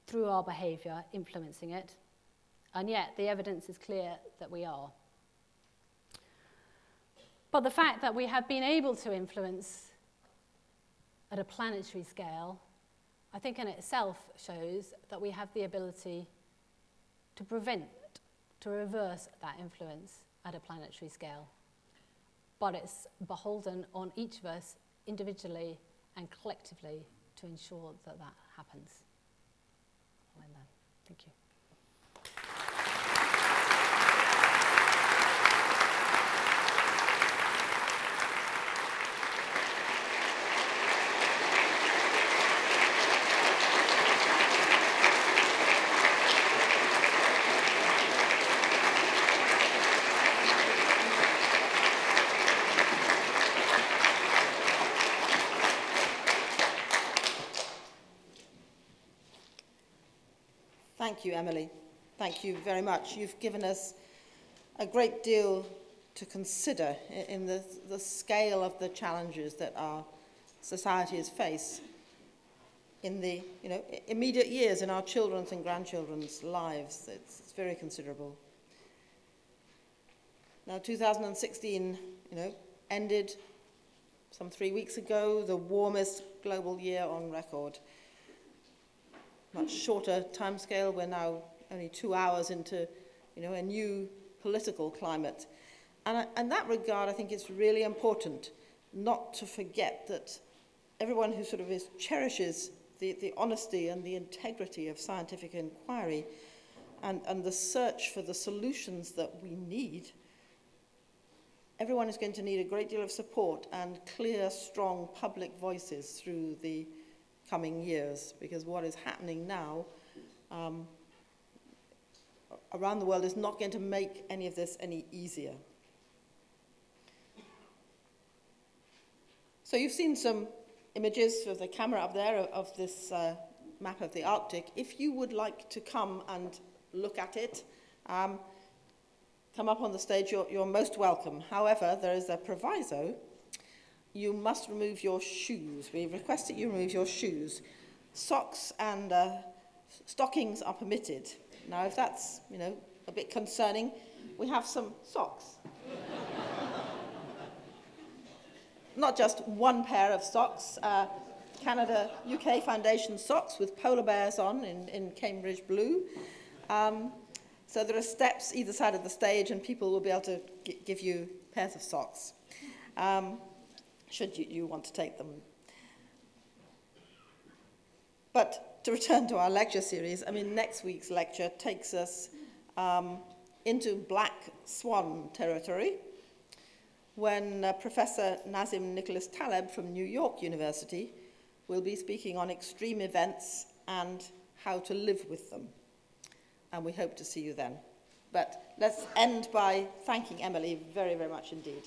through our behaviour, influencing it. And yet, the evidence is clear that we are. But the fact that we have been able to influence at a planetary scale, I think in itself shows that we have the ability to prevent, to reverse that influence at a planetary scale but it's beholden on each of us individually and collectively to ensure that that happens. Thank you. Thank you, Emily. Thank you very much. You've given us a great deal to consider in the, the scale of the challenges that our societies face in the you know, immediate years in our children's and grandchildren's lives. It's, it's very considerable. Now, 2016, you know, ended some three weeks ago, the warmest global year on record much shorter timescale. We're now only two hours into you know, a new political climate. And in that regard, I think it's really important not to forget that everyone who sort of is, cherishes the, the honesty and the integrity of scientific inquiry and, and the search for the solutions that we need, everyone is going to need a great deal of support and clear, strong public voices through the coming years because what is happening now um, around the world is not going to make any of this any easier. So you've seen some images of the camera up there of, of this uh, map of the Arctic. If you would like to come and look at it, um, come up on the stage, you're, you're most welcome. However, there is a proviso. You must remove your shoes. We request that you remove your shoes. Socks and uh, stockings are permitted. Now, if that's, you know, a bit concerning, we have some socks. Not just one pair of socks, uh, Canada UK Foundation socks with polar bears on in, in Cambridge blue. Um, so there are steps either side of the stage, and people will be able to give you pairs of socks, um, should you, you want to take them. But to return to our lecture series, I mean, next week's lecture takes us um, into black swan territory when uh, Professor Nassim Nicholas Taleb from New York University will be speaking on extreme events and how to live with them. And we hope to see you then. But let's end by thanking Emily very, very much indeed.